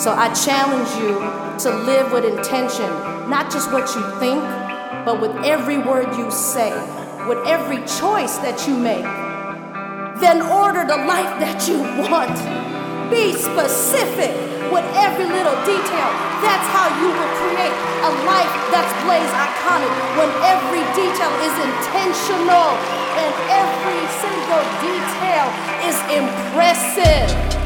So I challenge you to live with intention, not just what you think, but with every word you say, with every choice that you make. Then order the life that you want. Be specific with every little detail. That's how you will create a life that's blaze iconic when every detail is intentional and every single detail is impressive.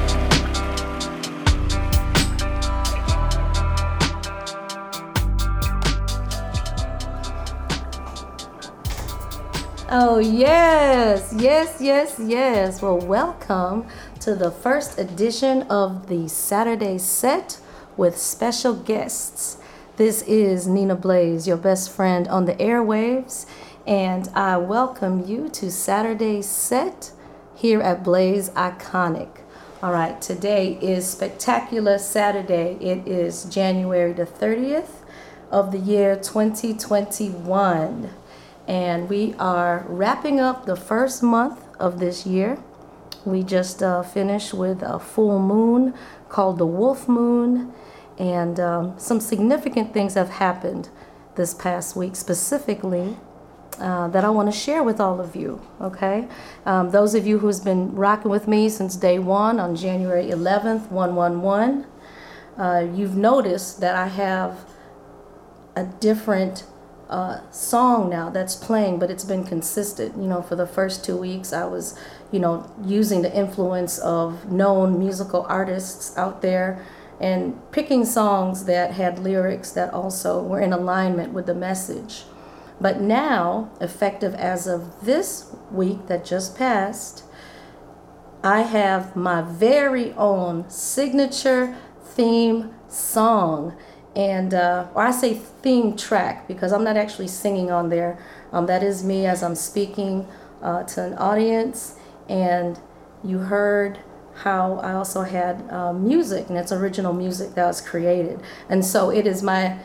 Oh, yes, yes, yes, yes. Well, welcome to the first edition of the Saturday set with special guests. This is Nina Blaze, your best friend on the airwaves, and I welcome you to Saturday set here at Blaze Iconic. All right, today is Spectacular Saturday. It is January the 30th of the year 2021 and we are wrapping up the first month of this year. We just uh, finished with a full moon called the Wolf Moon, and um, some significant things have happened this past week, specifically. Uh, that I want to share with all of you, okay? Um, those of you who's been rocking with me since day one on January 11th, 111, uh, you've noticed that I have a different uh, song now that's playing, but it's been consistent. You know, for the first two weeks, I was, you know, using the influence of known musical artists out there and picking songs that had lyrics that also were in alignment with the message. But now, effective as of this week that just passed, I have my very own signature theme song and uh, or I say theme track because I'm not actually singing on there. Um, that is me as I'm speaking uh, to an audience, and you heard how I also had uh, music, and it's original music that was created. And so it is my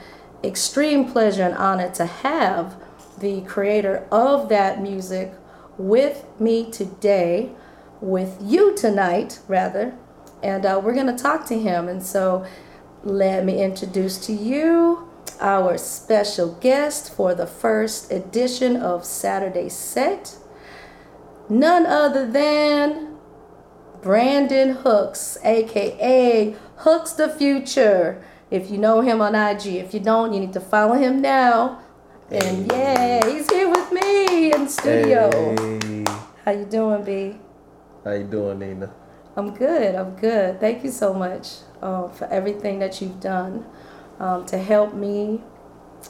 extreme pleasure and honor to have the creator of that music with me today, with you tonight, rather, and uh, we're going to talk to him. And so let me introduce to you our special guest for the first edition of Saturday Set. None other than Brandon Hooks, aka Hooks the Future. If you know him on IG, if you don't, you need to follow him now. And yeah, he's here with me in studio. Hey. How you doing, B? How you doing, Nina? I'm good. I'm good. Thank you so much uh, for everything that you've done um, to help me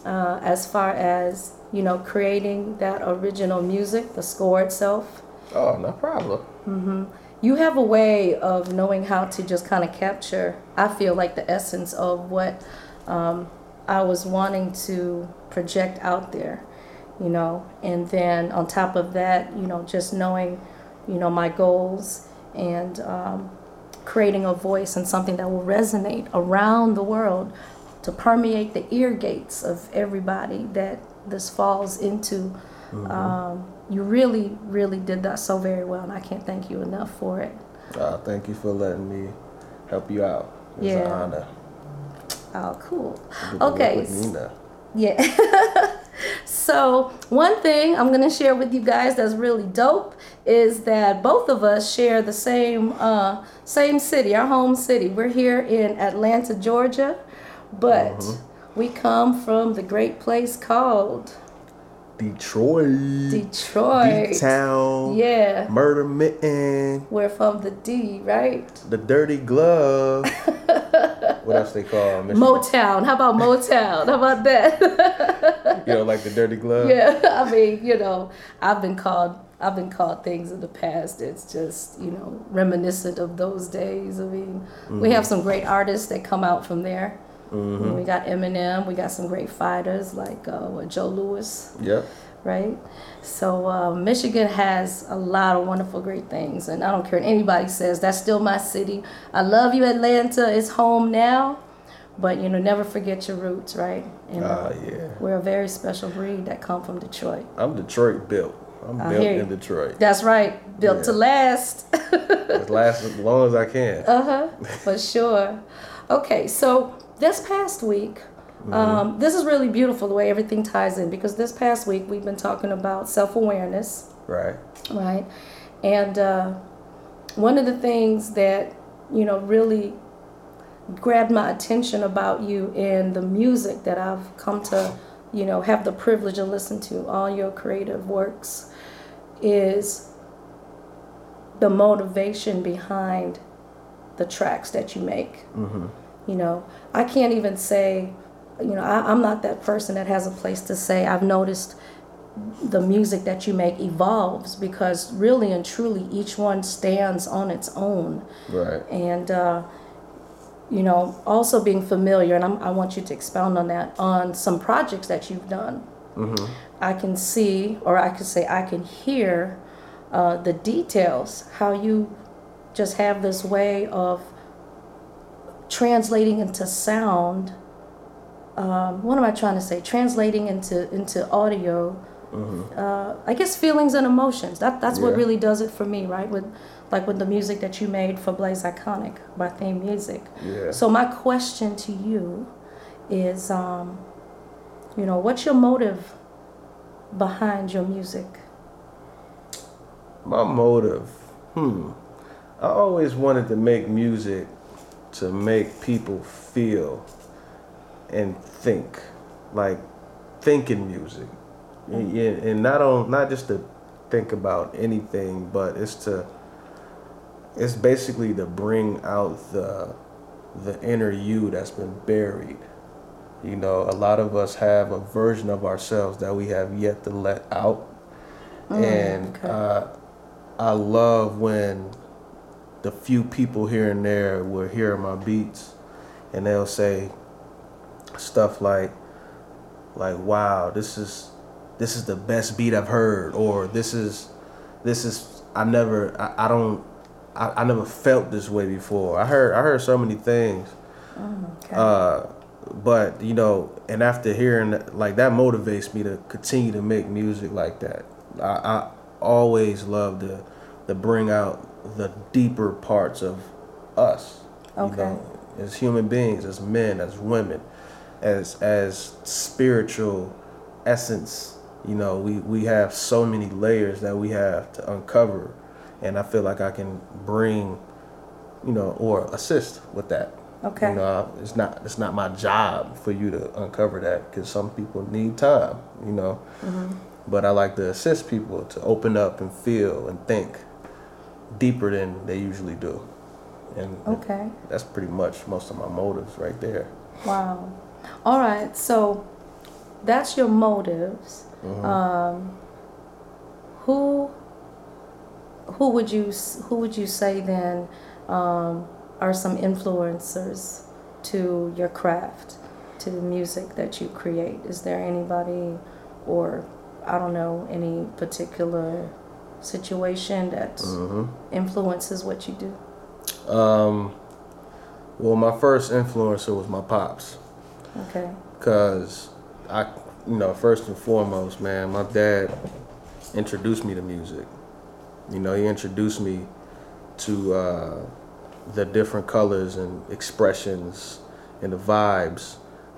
uh, as far as you know creating that original music, the score itself. Oh, no problem. Mm-hmm. You have a way of knowing how to just kind of capture. I feel like the essence of what um, I was wanting to project out there, you know, and then on top of that, you know, just knowing, you know, my goals and um, creating a voice and something that will resonate around the world to permeate the ear gates of everybody that this falls into. Mm-hmm. Um, you really, really did that so very well, and I can't thank you enough for it. Uh, thank you for letting me help you out. It's an honor. Oh, cool. Okay. Yeah. so, one thing I'm going to share with you guys that's really dope is that both of us share the same uh, same city, our home city. We're here in Atlanta, Georgia, but Mhm. we come from the great place called Detroit. Detroit. D-Town. Yeah. Murder Mitten. We're from the D, right? The Dirty Glove. what else they call Michigan? Motown. How about Motown? How about that? You know, like the Dirty Glove? yeah, I mean, you know, I've been called I've been called things in the past. It's just you know reminiscent of those days. I mean, we have some great artists that come out from there. Mm-hmm. We got Eminem. We got some great fighters like uh, Joe Louis, Yep. right? So uh, Michigan has a lot of wonderful, great things, and I don't care what anybody says. That's still my city. I love you, Atlanta. It's home now, but you know, never forget your roots, right? And Ah, uh, yeah. we're a very special breed that come from Detroit. I'm Detroit built. I'm I built in Detroit. That's right, built to last. As last as long as I can. uh huh, for sure. Okay, so this past week, um, this is really beautiful the way everything ties in because this past week we've been talking about self awareness, Right. right? And uh, one of the things that, you know, really grabbed my attention about you and the music that I've come to, you know, have the privilege to listen to, all your creative works, is the motivation behind the tracks that you make. Mm-hmm. You know, I can't even say, you know, I, I'm not that person that has a place to say I've noticed the music that you make evolves because really and truly each one stands on its own. Right. And, uh, you know, also being familiar, and I'm, I want you to expound on that, on some projects that you've done. Mm-hmm. I can see, or I could say, I can hear uh, the details, how you just have this way of translating into sound. Um, what am I trying to say? Translating into into audio. Uh, I guess feelings and emotions. That that's what really does it for me, right? With like with the music that you made for Blaze Iconic, my theme music. Yeah. So my question to you is, um, you know, what's your motive behind your music? My motive, hmm. I always wanted to make music to make people feel and think, like thinking music, and, and not on not just to think about anything, but it's to it's basically to bring out the the inner you that's been buried. You know, a lot of us have a version of ourselves that we have yet to let out. and okay. uh, I love when the few people here and there will hear my beats and they'll say stuff like like wow this is this is the best beat I've heard or this is this is I never I, I don't I, I never felt this way before. I heard I heard so many things. Okay. Uh, but you know, and after hearing that, like that motivates me to continue to make music like that. I, I always love to to bring out the deeper parts of us. Okay. You know, as human beings, as men, as women, as as spiritual essence. You know, we we have so many layers that we have to uncover, and I feel like I can bring, you know, or assist with that. Okay. You know, it's not it's not my job for you to uncover that because some people need time. You know, Mm-hmm. but I like to assist people to open up and feel and think deeper than they usually do, and okay. that's pretty much most of my motives right there. Wow. All right. So that's your motives. Mhm. Um, who who would you who would you say then um, are some influencers to your craft, to the music that you create? Is there anybody, or I don't know, any particular situation that Mhm. influences what you do? Um, well, my first influencer was my pops. Okay. Cause I, you know, first and foremost, man, my dad introduced me to music. You know, he introduced me to uh, the different colors and expressions and the vibes,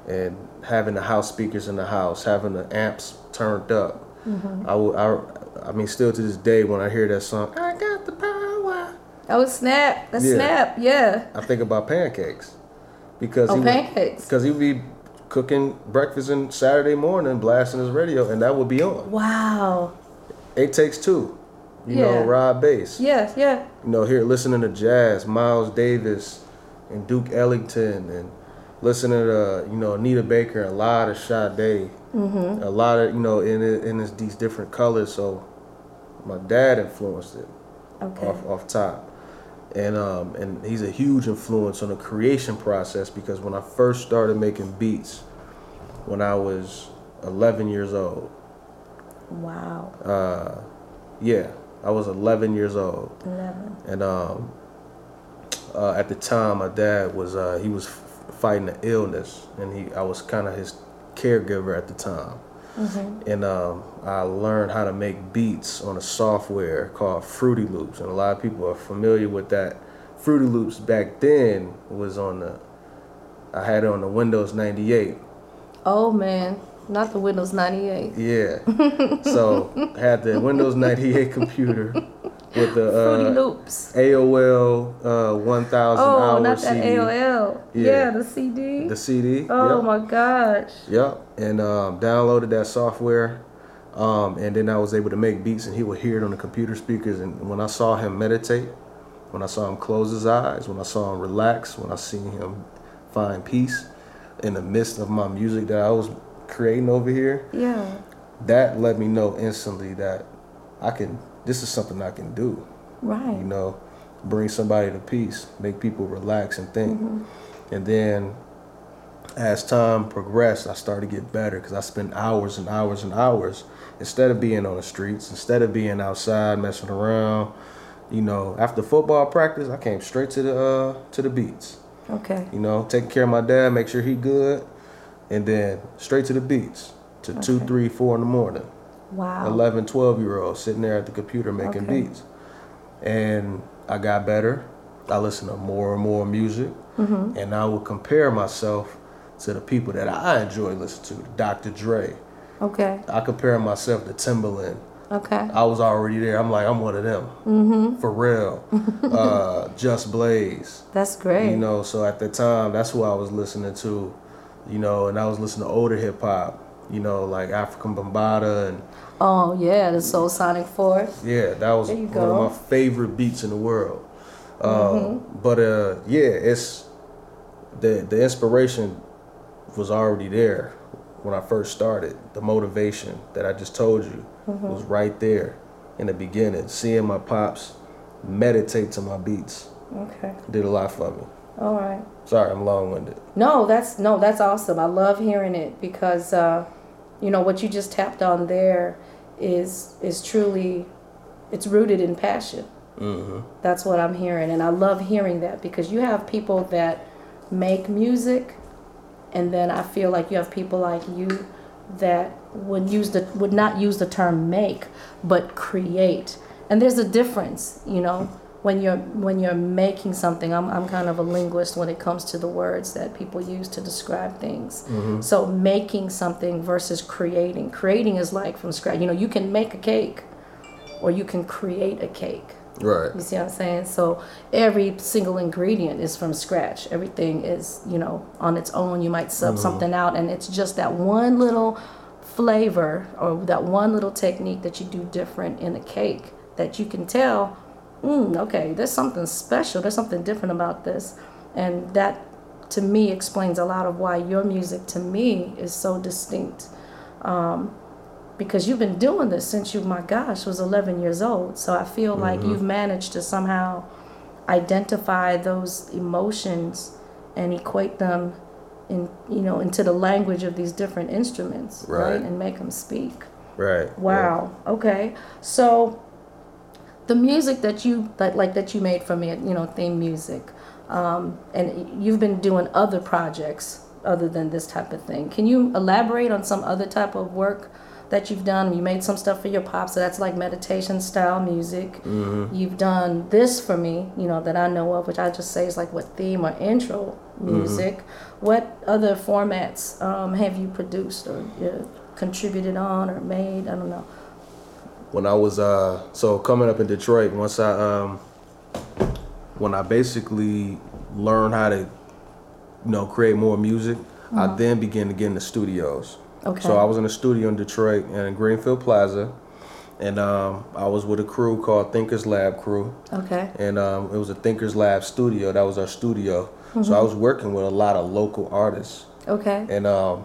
and having the house speakers in the house, having the amps turned up. I, will- I, I mean, still to this day, when I hear that song, I got the power. Oh snap! That's Yeah. snap! Yeah. I think about pancakes because Oh, he would- pancakes. because he'd be cooking breakfast in Saturday morning, blasting his radio, and that would be on. Wow. It takes two. You Yeah. know, Rob Base. Yes, yeah. You know, here listening to jazz, Miles Davis, and Duke Ellington, and listening to you know Anita Baker, a lot of Sade, Mm-hmm. a lot of you know in in this, these different colors. So my dad influenced it Okay. off off top. And um and he's a huge influence on the creation process because when I first started making beats when I was 11 years old. Wow. Uh yeah, I was 11 years old. Eleven. And um uh, at the time my dad was uh he was fighting an illness and he I was kind of his caregiver at the time. Mm-hmm. and um, I learned how to make beats on a software called Fruity Loops, and a lot of people are familiar with that. Fruity Loops back then was on the I had it on the Windows 98. Oh man, not the Windows 98. Yeah. so had the Windows 98 computer with the Fruity uh, Loops. AOL uh, 1000 Oh, hour not that CD. AOL. Yeah. Yeah, the CD. The CD. oh yep. my gosh. Yep. And um, downloaded that software. Um, and then I was able to make beats, and he would hear it on the computer speakers. And when I saw him meditate, when I saw him close his eyes, when I saw him relax, when I seen him find peace in the midst of my music that I was creating over here, Yeah. that let me know instantly that I can. This is something I can do. Right. You know, bring somebody to peace, make people relax and think. Mm-hmm. And then as time progressed, I started to get better because I spent hours and hours and hours instead of being on the streets, instead of being outside messing around. You know, after football practice, I came straight to the uh, to the beats. Okay. You know, taking care of my dad, make sure he good, and then straight to the beats to two, Okay. three, four in the morning. Wow. 11, 12 year olds sitting there at the computer making Okay. beats. And I got better. I listened to more and more music. Mm-hmm. And I would compare myself to the people that I enjoy listening to Dr. Dre. Okay. I compare myself to Timbaland. Okay. I was already there. I'm like, I'm one of them. Mm-hmm. For real. uh, Just Blaze. That's great. You know, so at the time, that's who I was listening to. You know, and I was listening to older hip hop. You know, like Afrika Bambaataa and oh yeah, the Soul Sonic Force. Yeah, that was one go. of my favorite beats in the world. Um, Mm-hmm. But uh, yeah, it's the the inspiration was already there when I first started. The motivation that I just told you Mm-hmm. was right there in the beginning. Seeing my pops meditate to my beats Okay. did a lot for me. All right. Sorry, I'm long winded. No, that's no, that's awesome. I love hearing it because uh, you know what you just tapped on there is is truly it's rooted in passion. hmm That's what I'm hearing, and I love hearing that because you have people that make music, and then I feel like you have people like you that would use the would not use the term make, but create. And there's a difference, you know, when you're when you're making something. I'm I'm kind of a linguist when it comes to the words that people use to describe things. Mm-hmm. So making something versus creating. Creating is like from scratch. You know, you can make a cake, or you can create a cake. Right. You see what I'm saying? So every single ingredient is from scratch. Everything is, you know, on its own. You might sub mm-hmm. something out, and it's just that one little flavor or that one little technique that you do different in a cake that you can tell, mm, okay, there's something special. There's something different about this, and that to me explains a lot of why your music to me is so distinct. Um, because you've been doing this since you, my gosh, was 11 years old. So I feel like you've managed to somehow identify those emotions and equate them in, you know, into the language of these different instruments, right? Right. And make them speak. Right. Wow. Okay. So the music that you that like that you made for me, you know, theme music, um, and you've been doing other projects other than this type of thing. Can you elaborate on some other type of work that you've done? You made some stuff for your pop, so that's like meditation style music. Mm-hmm. You've done this for me, you know, that I know of, which I just say is like what theme or intro music. What other formats um, have you produced or uh, contributed on or made? I don't know. When I was uh so coming up in Detroit, once I um when I basically learned how to you know create more music, I then began to get in the studios. Okay. So I was in a studio in Detroit and in Greenfield Plaza, and um, I was with a crew called Thinkers Lab Crew, Okay. and um, it was a Thinkers Lab studio. That was our studio. So I was working with a lot of local artists Okay. and um,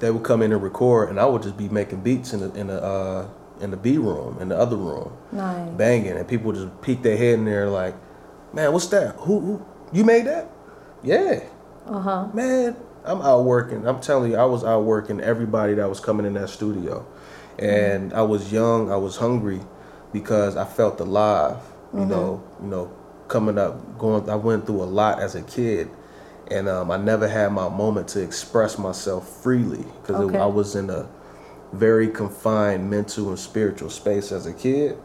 they would come in and record, and I would just be making beats in the in the uh, in the B room, in the other room, Nice. banging, and people just peek their head in there like, "Man, what's that? Who, who you made that? Yeah, Uh huh. man, I'm out working. I'm telling you, I was out working everybody that was coming in that studio, and I was young, I was hungry, because I felt alive. You know, you know, coming up, going, I went through a lot as a kid, and um, I never had my moment to express myself freely because Okay. I was in a very confined mental and spiritual space as a kid,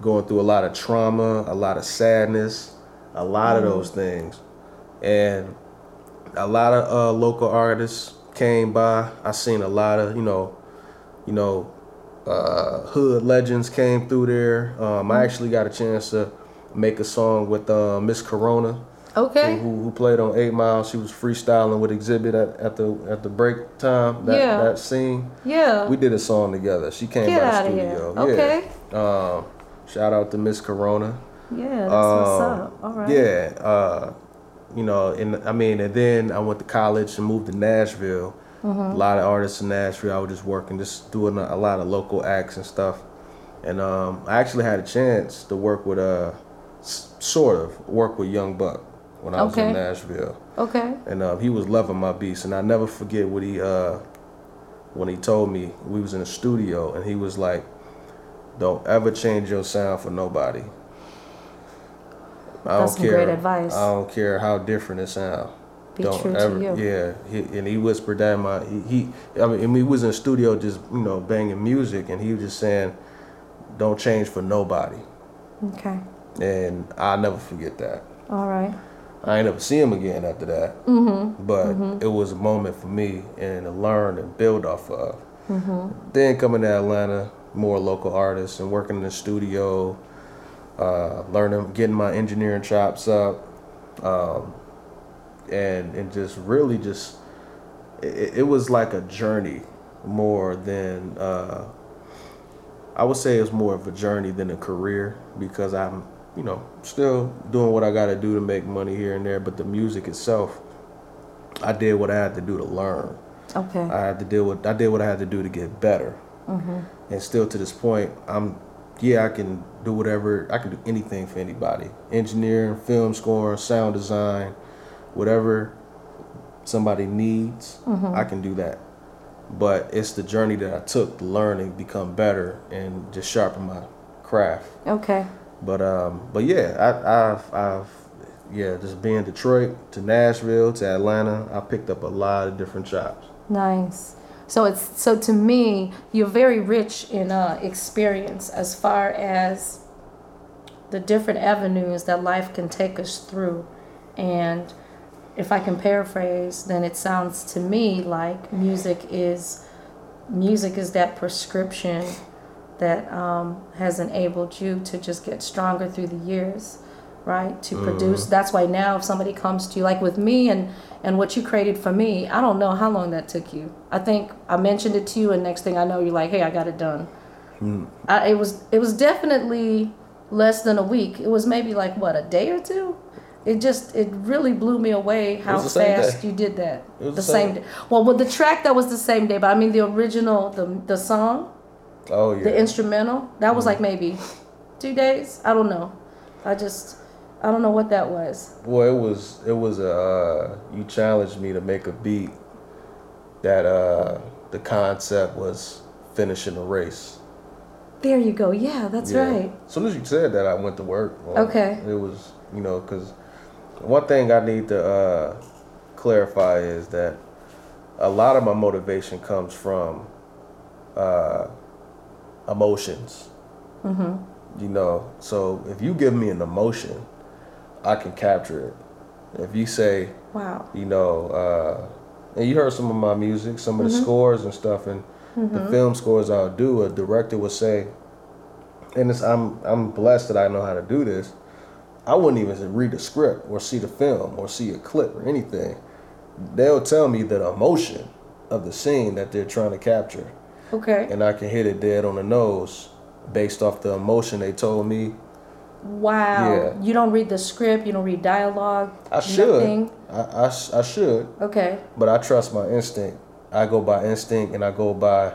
going through a lot of trauma, a lot of sadness, a lot of those things, and a lot of uh, local artists came by. I seen a lot of you know, you know, uh, hood legends came through there. Um, I actually got a chance to make a song with uh, Miz Korona. Okay. Who, who played on Eight Mile? She was freestyling with Xzibit at, at the at the break time. That, Yeah. that scene. Yeah. We did a song together. She came Get by the outta here. studio. Okay. Yeah. Um, shout out to Miz Korona. yeah, that's what's Um, up. All right. Yeah, uh, you know, and I mean, and then I went to college and moved to Nashville. Mm-hmm. A lot of artists in Nashville. I was just working, just doing a, a lot of local acts and stuff. And um, I actually had a chance to work with, uh, s- sort of work with Young Buck when I was Okay. in Nashville, Okay. and uh, he was loving my beats. And I never forget what he, uh, when he told me we was in the studio, and he was like, "Don't ever change your sound for nobody." I That's don't some care. great advice. I don't care how different it sounds. Be don't true ever, to you. yeah. He, and he whispered that in my he, he. I mean, mean, was in the studio just you know banging music, and he was just saying, "Don't change for nobody." Okay. And I'll never forget that. All right. I ain't never see him again after that. Mm-hmm. But it was a moment for me and to learn and build off of. Mm-hmm. Then coming to Atlanta, more local artists and working in the studio, uh, learning, getting my engineering chops up, um, and and just really just it, it was like a journey more than uh, I would say it's more of a journey than a career because I'm, you know, still doing what I got to do to make money here and there. But the music itself, I did what I had to do to learn. Okay. I had to deal with. I did what I had to do to get better. Mhm. And still to this point, I'm. Yeah, I can do whatever. I can do anything for anybody. Engineering, film scoring, sound design, whatever somebody needs, I can do that. But it's the journey that I took to learn and become better and just sharpen my craft. Okay. But um, but yeah, I, I've I've yeah, just being Detroit to Nashville to Atlanta, I picked up a lot of different jobs. Nice. So it's so to me, you're very rich in uh, experience as far as the different avenues that life can take us through, and if I can paraphrase, then it sounds to me like music is music is that prescription that um, has enabled you to just get stronger through the years right to produce. That's why now if somebody comes to you like with me and and what you created for me i don't know how long that took you. I think i mentioned it to you and next thing i know you're like hey i got it done. I, it was it was definitely less than a week. It was maybe like what a day or two? It just it really blew me away how was the same fast you did that. The the same same- day. well with the track that was the same day but i mean the original the the song Oh yeah. the instrumental that was like maybe two days i don't know i just i don't know what that was Well, it was it was a uh, you challenged me to make a beat that uh the concept was finishing a race. there you go yeah that's Yeah. right As soon as you said that, I went to work. it. Okay. It was you know because one thing I need to uh, clarify is that a lot of my motivation comes from uh, emotions. Mm-hmm. You know, so if you give me an emotion, I can capture it. If you say, wow you know, uh, and you heard some of my music, some of the scores and stuff, and the film scores I'll do, a director would say, and it's, I'm I'm blessed that I know how to do this. I wouldn't even read the script or see the film or see a clip or anything. They'll tell me the emotion of the scene that they're trying to capture, okay and I can hit it dead on the nose based off the emotion they told me. wow Yeah. you don't read the script you don't read dialogue I should, nothing? I, I, I should, okay but I trust my instinct. I go by instinct and I go by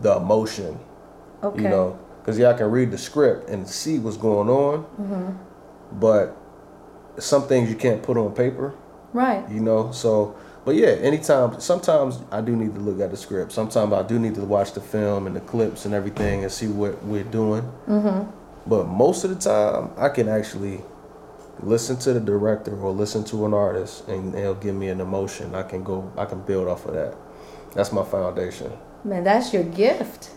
the emotion, okay you know, because y'all can read the script and see what's going on, Mm-hmm. but some things you can't put on paper, right you know. So, but yeah, anytime, sometimes I do need to look at the script. Sometimes I do need to watch the film and the clips and everything and see what we're doing. Mm-hmm. But most of the time, I can actually listen to the director or listen to an artist and they'll give me an emotion. I can go, I can build off of that. That's my foundation. man that's your gift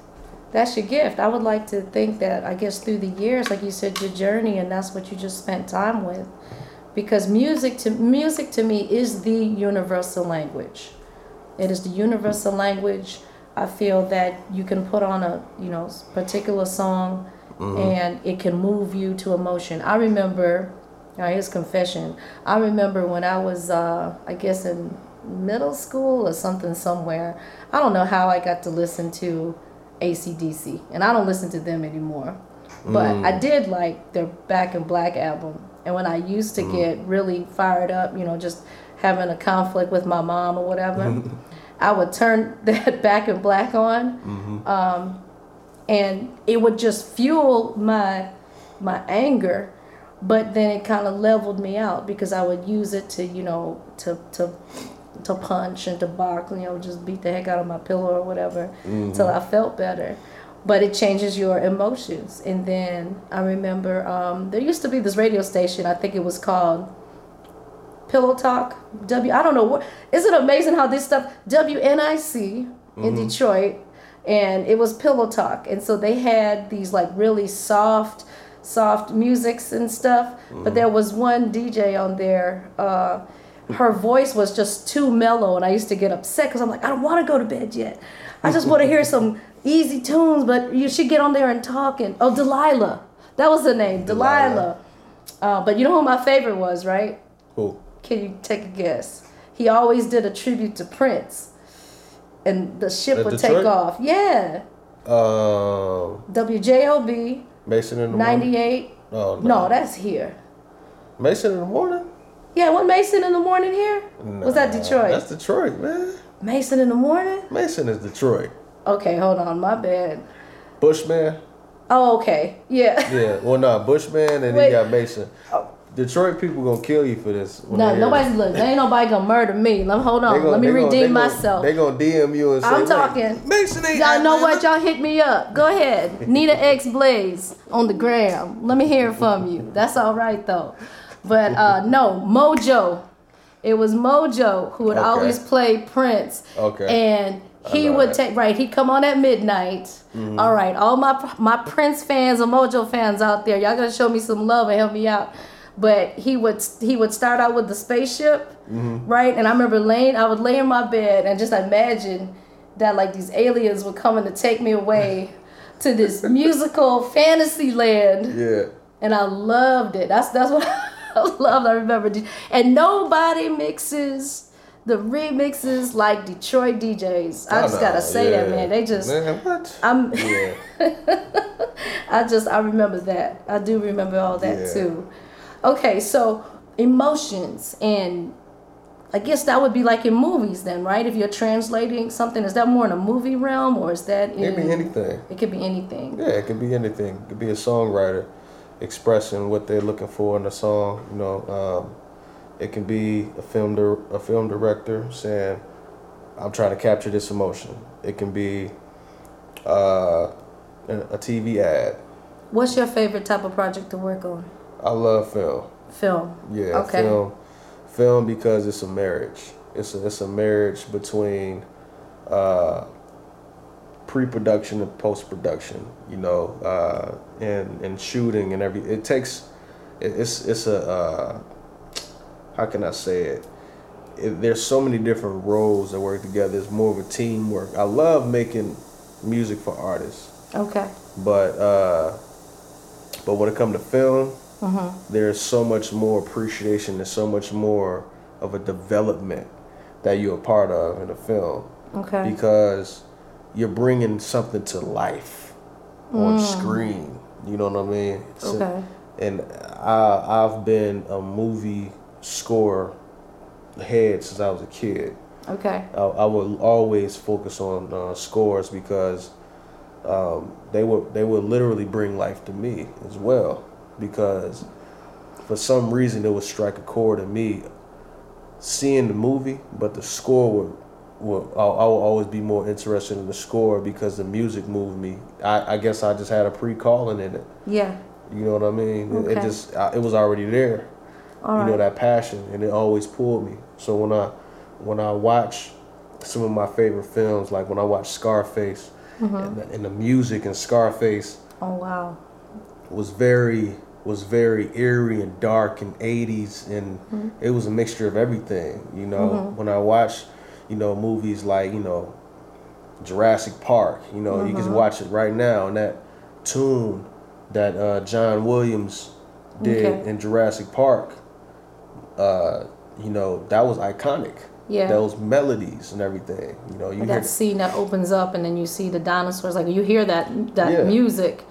that's your gift i would like to think that i guess through the years like you said your journey and that's what you just spent time with because music to music to me is the universal language. It is the universal language. I feel that you can put on a you know particular song, and it can move you to emotion. I remember, now here's confession. I remember when I was uh, I guess in middle school or something somewhere. I don't know how I got to listen to ACDC, and I don't listen to them anymore. But I did like their Back in Black album. And when I used to mm-hmm. get really fired up, you know, just having a conflict with my mom or whatever, I would turn that Back in Black on, mm-hmm. um, and it would just fuel my my anger. But then it kind of leveled me out because I would use it to, you know, to to to punch and to box, you know, just beat the heck out of my pillow or whatever mm-hmm. until I felt better. But it changes your emotions. And then I remember um, there used to be this radio station, I think it was called Pillow Talk. W I don't know what isn't it amazing how this stuff WNIC in Detroit and it was Pillow Talk. And so they had these like really soft soft musics and stuff. But there was one DJ on there uh her voice was just too mellow and I used to get upset cuz I'm like I don't want to go to bed yet. I just want to hear some easy tunes, but you should get on there and talk and oh Delilah. That was the name, Delilah. Delilah. Uh, but you know who my favorite was, right? Who? Can you take a guess? He always did a tribute to Prince. And the ship At would Detroit? take off. Yeah. Um, WJLB Mason in the morning. 98. Oh No, that's here. Mason in the morning. Yeah, what Mason in the morning here? Was that Detroit? That's Detroit, man. Mason in the morning? Mason is Detroit. Okay, hold on, my bad. Bushman. Oh, okay. Yeah. Yeah. Well, nah, Bushman, and Wait. he got Mason. Oh. Detroit people gonna kill you for this. No, nobody's look. Ain't nobody gonna murder me. Let hold on. Gonna- Let me redeem gonna- myself. They gonna DM you and say, I'm talking. Mason ain't. Y'all know what? Y'all hit me up. Go ahead. Nita X Blaze on the gram. Let me hear from you. That's all right though. But uh no, Mojo. It was Mojo who would Okay. always play Prince. Okay. And he would that. take right. He'd come on at midnight. All right, all my my Prince fans or Mojo fans out there, y'all gotta show me some love and help me out. But he would he would start out with the spaceship, right? And I remember laying, I would lay in my bed and just imagine that like these aliens were coming to take me away to this musical fantasy land Yeah. and I loved it. That's that's what I loved. I remember, and nobody mixes the remixes like Detroit DJs. I, just know, gotta say that, man. They just, Man, what? I'm, yeah. I just, I remember that. I do remember all that Yeah. too. Okay, so emotions and. I guess that would be like in movies then, right? If you're translating something, is that more in a movie realm or is that in? It could be anything. It could be anything. Yeah, it could be anything. It could be a songwriter expressing what they're looking for in a song. You know, um, it can be a film dir- a film director saying, "I'm trying to capture this emotion." It can be uh, a a TV ad. What's your favorite type of project to work on? I love film. Film. Yeah, Okay. film. Film because it's a marriage. It's a, it's a marriage between uh, pre-production and post-production. You know, uh, and and shooting and every. It takes. It, it's it's a. How can I say it? it? There's so many different roles that work together. It's more of a teamwork. I love making music for artists, Okay. but uh, but when it comes to film, Mm-hmm. there's so much more appreciation. There's so much more of a development that you're a part of in a film Okay. because you're bringing something to life on screen. You know what I mean? So- Mm. Okay. and I, I've been a movie score head since I was a kid. Okay. I, I would always focus on uh, scores because um, they would they would literally bring life to me as well. Because for some reason it would strike a chord in me seeing the movie, but the score would. Would, I, I will always be more interested in the score because the music moved me. I, I guess I just had a pre-calling in it. Yeah. You know what I mean? It- It just I, it was already there All you know right. that passion and it always pulled me so when i when i watch some of my favorite films like when i watch scarface Mm-hmm. and, the, and the music in scarface Oh wow. was very was very eerie and dark and 80s and Mm-hmm. it was a mixture of everything you know when i watch you know movies like you know jurassic park you know you Mm-hmm. can watch it right now and that tune that uh, john williams did Okay. in jurassic park uh, you know that was iconic Yeah. those melodies and everything you know you that scene that opens up and then you see the dinosaurs. Like you hear that that Yeah. music.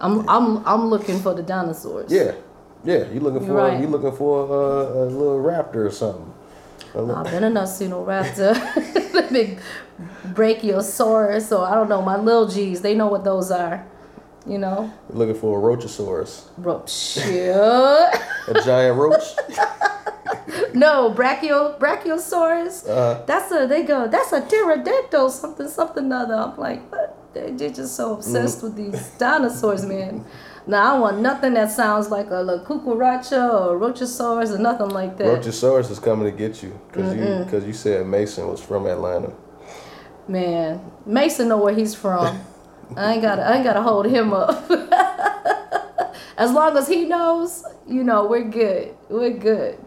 I'm I'm I'm looking for the dinosaurs. yeah yeah you looking You're for right. you looking for a, a little raptor or something I've been in a raptor, the big brachiosaurus, or I don't know, my little G's. They know what those are. You know, looking for a roachosaurus Ro- shit. a giant roach no, brachio brachiosaurus. uh, That's a they go. That's a pterodactyl, something something other. I'm like, what? They- They're just so obsessed with these dinosaurs, man. Now I want nothing that sounds like a, la cucaracha or rochosaurus or nothing like that. roachosaurus is coming to get you because you because you said mason was from atlanta Man, Mason know where he's from. I ain't gotta I ain't gotta hold him up. as long as he knows, you know, we're good. We're good.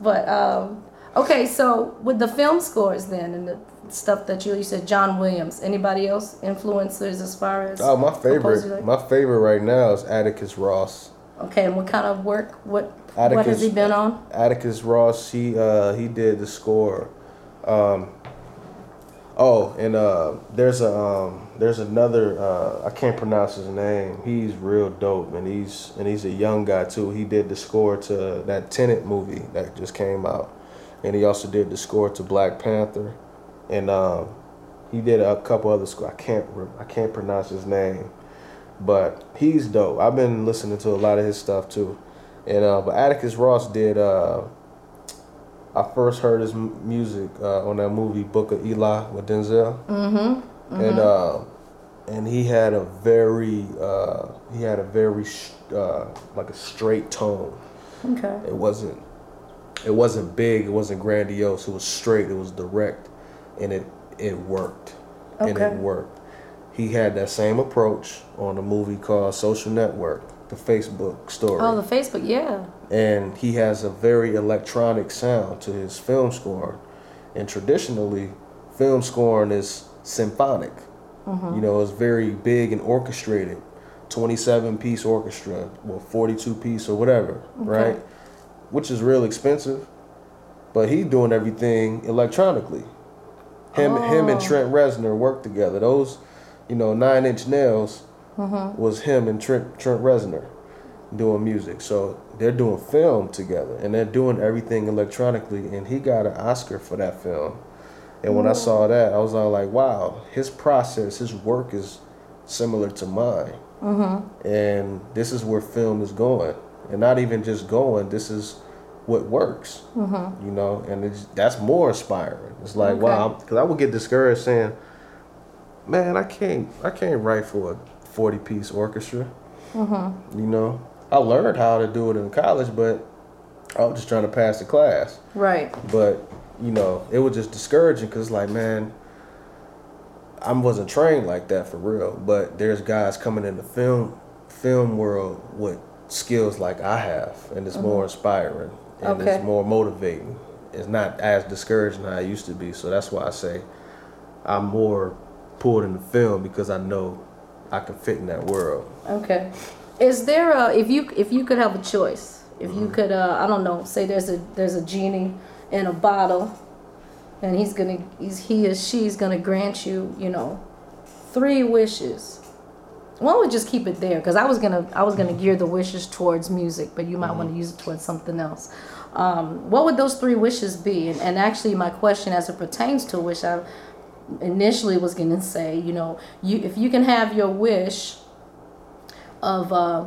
But um okay, so with the film scores then and the stuff that you you said John Williams, anybody else influencers as far as oh my favorite my favorite right now is atticus ross. Okay, and what kind of work what what Atticus- has he been on? atticus ross he uh he did the score. Um oh and uh there's a um there's another uh i can't pronounce his name. He's real dope and he's and he's a young guy too. He did the score to that Tenet movie that just came out and he also did the score to black panther. And um he did a couple other score i can't i can't pronounce his name but he's dope. I've been listening to a lot of his stuff too. And uh but atticus ross did uh I first heard his music uh, on that movie Book of Eli with Denzel, Mm-hmm. And uh, and he had a very uh, he had a very sh- uh, like a straight tone. Okay. It wasn't it wasn't big, it wasn't grandiose. It was straight, it was direct, and it it worked, Okay. and it worked. He had that same approach on a movie called Social Network, the Facebook story Oh, the Facebook, yeah. and he has a very electronic sound to his film score. And traditionally, film scoring is symphonic. Mm-hmm. You know, it's very big and orchestrated. 27 piece orchestra, well, 42 piece or whatever, right? Which is real expensive. But he's doing everything electronically. Him, him and Oh. Trent Reznor work together. Those, you know, Nine Inch Nails mm-hmm. was him and Trent, Trent Reznor doing music. So they're doing film together and they're doing everything electronically. And he got an Oscar for that film. And when I saw that, I was all like, wow, his process, his work is similar to mine. Mm-hmm. And this is where film is going. And not even just going, this is what works. Mm-hmm. You know, and it's, that's more inspiring. It's like, wow, because I would get discouraged saying, man, I can't, I can't write for a 40 piece orchestra. Mm-hmm. You know, I learned how to do it in college, but I was just trying to pass the class. Right. But you know, it was just discouraging because, like, man, I wasn't trained like that for real. But there's guys coming in the film film world with skills like I have, and it's more inspiring and Okay. it's more motivating. It's not as discouraging as I used to be. So that's why I say I'm more pulled in the film because I know I can fit in that world. Okay. Is there a if you if you could have a choice, if you could uh I don't know, say there's a there's a genie in a bottle and he's gonna he's he or she's gonna grant you, you know, three wishes. Why don't we just keep it there? Because I was gonna I was gonna gear the wishes towards music, but you might want to use it towards something else. Um, what would those three wishes be? And, and actually, my question as it pertains to a wish, I initially was gonna say, you know, you if you can have your wish of uh,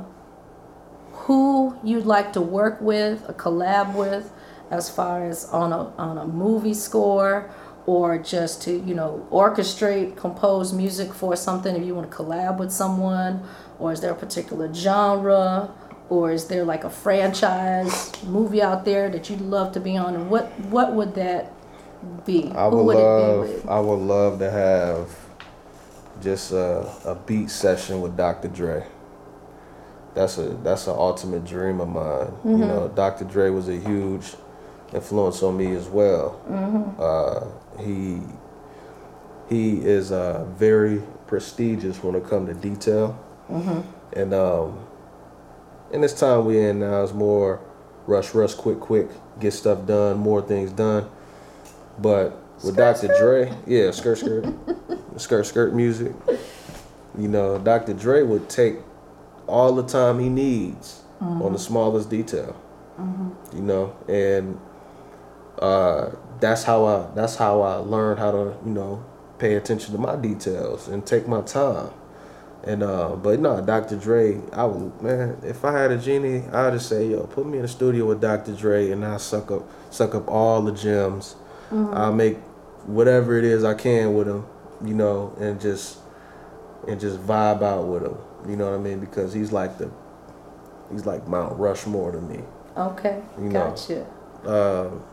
who you'd like to work with, a collab with, as far as on a on a movie score or just to you know orchestrate, compose music for something. If you want to collab with someone, or is there a particular genre, or is there like a franchise movie out there that you'd love to be on, and what what would that be? I would would it be love. with? I would love to have just a, a beat session with Dr. Dre. that's a that's an ultimate dream of mine. You mm-hmm. know, Dr. Dre was a huge influence on me as well. Uh, he he is uh, very prestigious when it comes to detail, and um, in this time we in now is more rush, rush, quick, quick, get stuff done, more things done. But with Skirt, Dr. Dre, yeah, skirt, skirt, skirt, skirt music. You know, Dr. Dre would take all the time he needs on the smallest detail. You know, and uh, that's how I that's how I learned how to you know pay attention to my details and take my time. And uh, but no, Dr. Dre, I would man, if I had a genie, I'd just say, yo, put me in the studio with Dr. Dre, and I suck up suck up all the gems. I'll make whatever it is I can with him, you know, and just and just vibe out with him. You know what I mean? Because he's like the he's like Mount Rushmore to me. Okay, You know. gotcha. Um,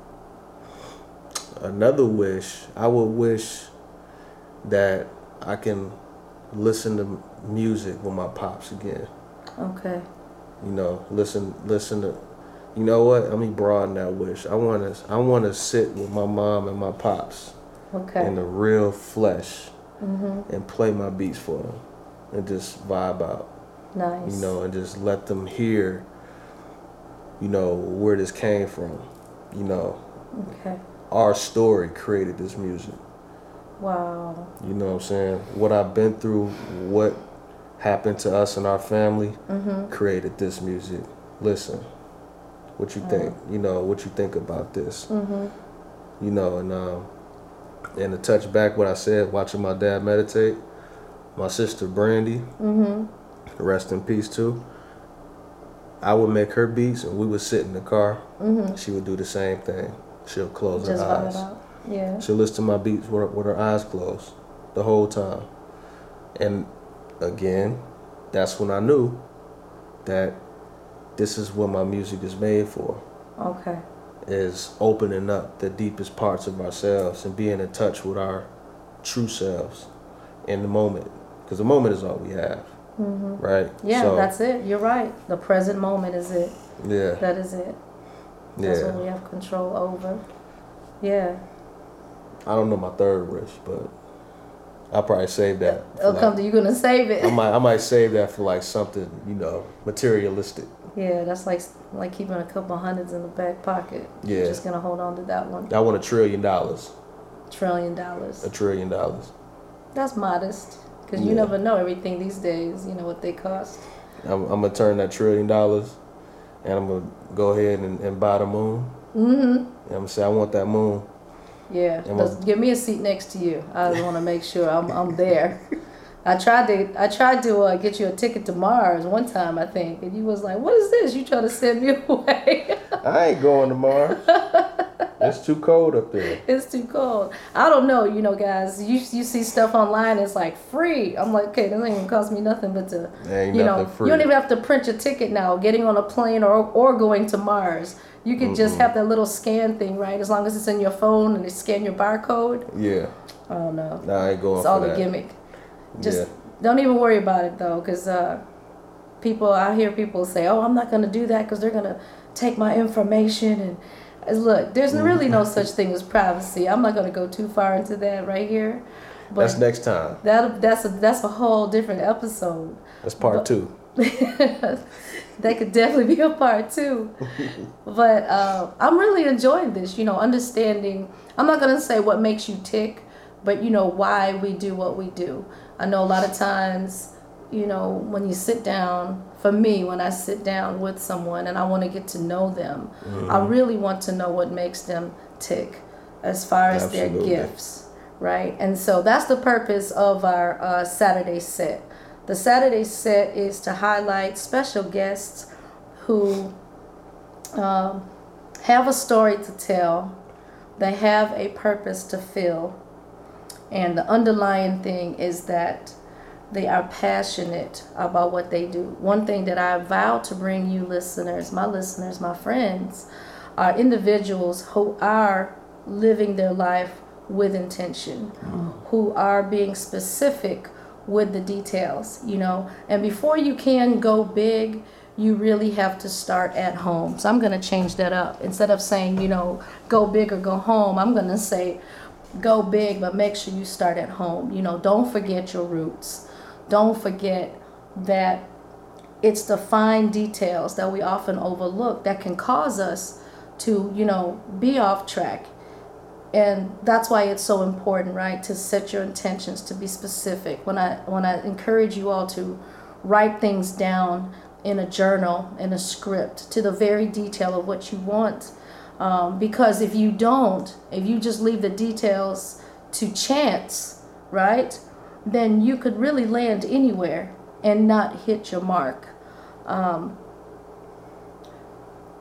another wish, I would wish that I can listen to music with my pops again. Okay, You know, listen, listen to. You know what? Let me broaden that wish. I want to. I want to sit with my mom and my pops okay. in the real flesh Mm-hmm. and play my beats for them, and just vibe out. Nice. You know, and just let them hear. You know where this came from. You know, Okay. Our story created this music. Wow. You know what I'm saying? What I've been through, what happened to us and our family Mm-hmm. created this music. Listen, what you think? You know, what you think about this? Mm-hmm. You know, and um, and to touch back what I said, watching my dad meditate, my sister Brandy, Mm-hmm. rest in peace too. I would make her beats, and we would sit in the car. Mm-hmm. She would do the same thing. She'll close Just her eyes. Yeah. She'll listen to my beats with her, with her eyes closed the whole time. And again, that's when I knew that this is what my music is made for Okay. is opening up the deepest parts of ourselves and being in touch with our true selves in the moment because the moment is all we have Mm-hmm. right Yeah, so, that's it. You're right. The present moment is it. yeah That is it. That's yeah what we have control over. Yeah. i don't know my third wish but i'll probably save that It'll oh, like- come to you gonna save it. I might I might save that for like something, you know, materialistic. Yeah, that's like like keeping a couple hundreds in the back pocket. Yeah. You're just gonna hold on to that one. I want a trillion dollars. Trillion dollars. A trillion dollars. That's modest. Because you never know everything these days, you know what they cost. I'm, I'm gonna turn that trillion dollars and I'm gonna go ahead and, and buy the moon. Mm-hmm. And I'm gonna say I want that moon. Yeah. And give me a seat next to you. I want to make sure I'm, I'm there. I tried to I tried to uh, get you a ticket to Mars one time I think, and you was like, "What is this? You trying to send me away? I ain't going to Mars. it's too cold up there. it's too cold." I don't know, you know, guys. You you see stuff online, it's like free. I'm like, okay, this ain't gonna cost me nothing but to you know, free. you don't even have to print your ticket now. Getting on a plane or or going to Mars, you could just have that little scan thing, right? As long as it's in your phone and they scan your barcode. yeah. I don't know. Nah, I ain't going It's all a gimmick. Just yeah. don't even worry about it though, because uh, people I hear people say, "Oh, I'm not gonna do that because they're gonna take my information." And uh, look, there's Mm-hmm. really no such thing as privacy. I'm not gonna go too far into that right here, but That's next time. that that's a that's a whole different episode. That's part two. that could definitely be a part two. but uh, I'm really enjoying this, you know, understanding. I'm not going to say what makes you tick, but, you know, why we do what we do. I know a lot of times, you know, when you sit down, for me, when I sit down with someone and I want to get to know them, I really want to know what makes them tick as far as Absolutely. their gifts, right? And so that's the purpose of our uh, Saturday set. The Saturday set is to highlight special guests who um, have a story to tell, they have a purpose to fill, and the underlying thing is that they are passionate about what they do. One thing that I vow to bring you listeners, my listeners, my friends, are individuals who are living their life with intention, mm. who are being specific with the details, you know. And before you can go big, you really have to start at home. So I'm going to change that up. Instead of saying, you know, go big or go home, I'm going to say go big, but make sure you start at home. You know, don't forget your roots. Don't forget that it's the fine details that we often overlook that can cause us to, you know, be off track. And that's why it's so important, right, to set your intentions, to be specific. When I when I encourage you all to write things down in a journal, in a script, to the very detail of what you want. Um, because if you don't, if you just leave the details to chance, right, then you could really land anywhere and not hit your mark. Um,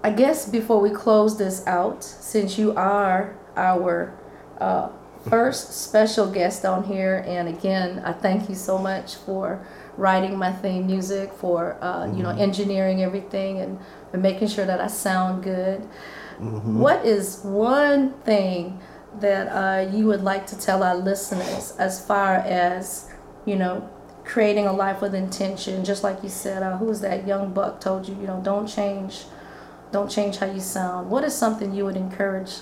I guess before we close this out, since you are our uh, first special guest on here, and again, I thank you so much for writing my theme music, for uh, you know Mm-hmm. engineering everything, and, and making sure that I sound good. Mm-hmm. What is one thing that uh, you would like to tell our listeners as far as you know creating a life with intention? Just like you said, uh, that young buck told you? You know, don't change, don't change how you sound. What is something you would encourage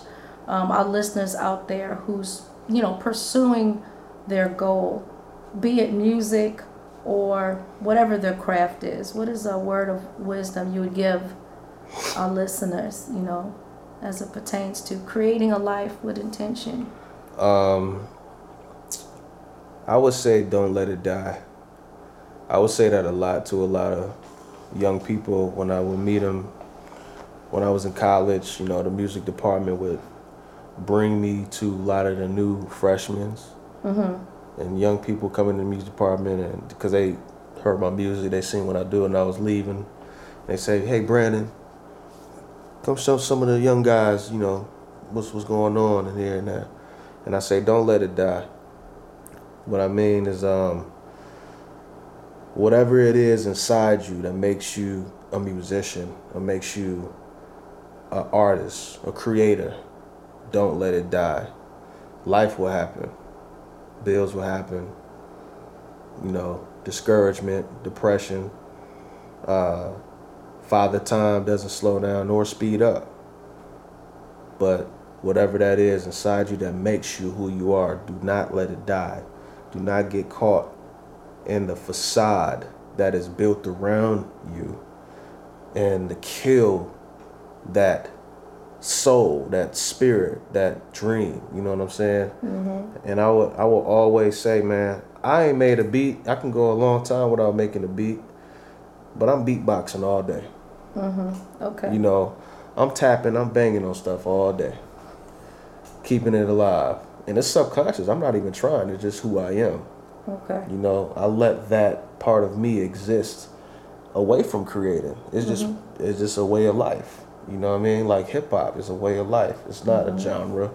um, our listeners out there who's you know pursuing their goal, be it music or whatever their craft is? What is a word of wisdom you would give our listeners? You know, as it pertains to creating a life with intention. Um, I would say don't let it die. I would say that a lot to a lot of young people when I would meet them. When I was in college, you know, the music department would bring me to a lot of the new freshmen and young people coming to the music department, and because they heard my music, they seen what I do, and I was leaving. They say, "Hey, Brandon, come show some of the young guys, you know, what's what's going on in here and there." And I say, "Don't let it die." What I mean is, um, whatever it is inside you that makes you a musician or makes you an artist, a creator, don't let it die. Life will happen. Bills will happen. You know, discouragement, depression. Uh, father time doesn't slow down nor speed up. But whatever that is inside you that makes you who you are, do not let it die. Do not get caught in the facade that is built around you and to kill that soul, that spirit, that dream. You know what I'm saying? Mm-hmm. And I would I will always say, man, I ain't made a beat. I can go a long time without making a beat, but I'm beatboxing all day. Mm-hmm. Okay. You know, I'm tapping, I'm banging on stuff all day, keeping it alive. And it's subconscious. I'm not even trying. It's just who I am. okay. You know, I let that part of me exist away from creating. It's just mm-hmm. it's just a way of life. You know what I mean? Like hip hop is a way of life. It's not a mm-hmm. genre.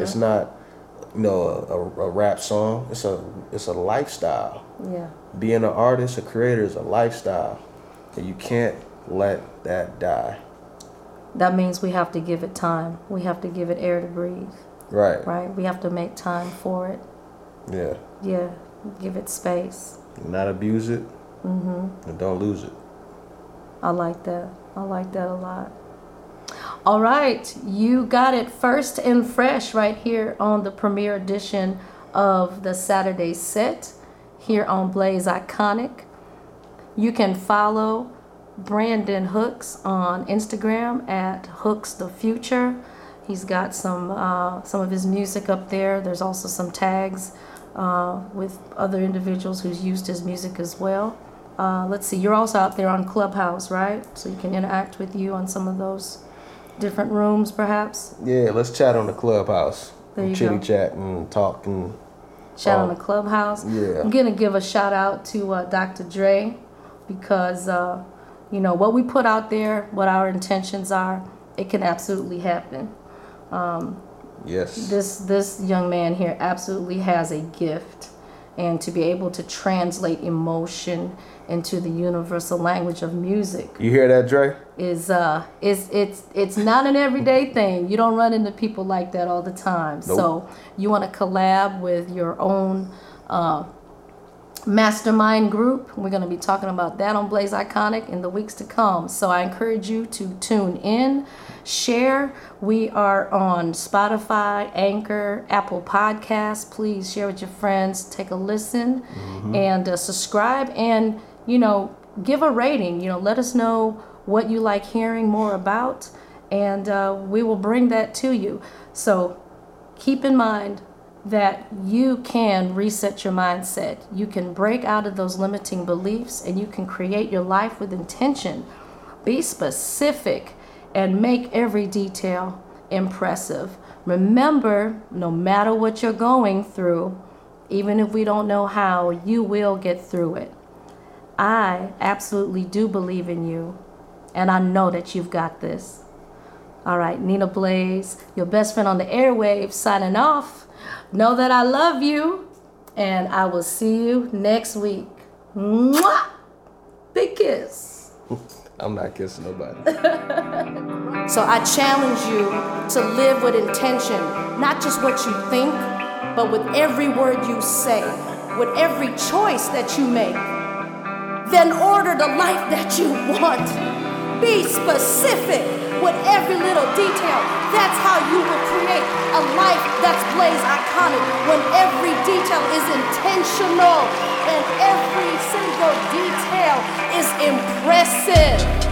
It's not you know a, a, a rap song. It's a it's a lifestyle. Yeah. Being an artist, a creator is a lifestyle, and you can't let that die. That means we have to give it time. We have to give it air to breathe, Right. right? We have to make time for it. Yeah. Yeah. Give it space. Not abuse it. Mm-hmm. And don't lose it. I like that. I like that a lot. All right, you got it first and fresh right here on the premiere edition of the Saturday set here on Blaze Iconic. You can follow Brandon Hooks on Instagram at Hooks the Future. He's got some uh, some of his music up there. There's also some tags uh, with other individuals who's used his music as well. Uh, let's see, you're also out there on Clubhouse, right? So you can interact with you on some of those different rooms, perhaps. Yeah, let's chat on the clubhouse. There you Chitty go. chat and talk and Chat Oh. on the Clubhouse. Yeah. I'm gonna give a shout out to uh, Dr. Dre because uh, you know what we put out there, what our intentions are, it can absolutely happen. yes. This this young man here absolutely has a gift, and to be able to translate emotion into the universal language of music You hear that, Dre? is uh is it's it's not an everyday thing. You don't run into people like that all the time. So you want to collab with your own uh, mastermind group. We're going to be talking about that on Blaze Iconic in the weeks to come. So I encourage you to tune in, share. We are on Spotify, Anchor, Apple Podcasts. Please share with your friends, take a listen, mm-hmm. and uh, subscribe. And, you know, give a rating. You know, let us know what you like hearing more about, and uh, we will bring that to you. So keep in mind, that you can reset your mindset. You can break out of those limiting beliefs and you can create your life with intention. Be specific and make every detail impressive. Remember, no matter what you're going through, even if we don't know how, you will get through it. I absolutely do believe in you, and I know that you've got this. All right, Nina Blaze, your best friend on the airwaves, signing off. Know that I love you, and I will see you next week. Mwah! Big kiss. I'm not kissing nobody. so I challenge you to live with intention, not just what you think, but with every word you say, with every choice that you make. Then order the life that you want. Be specific with every little detail. That's how you will create a life that's blaze iconic when every detail is intentional and every single detail is impressive.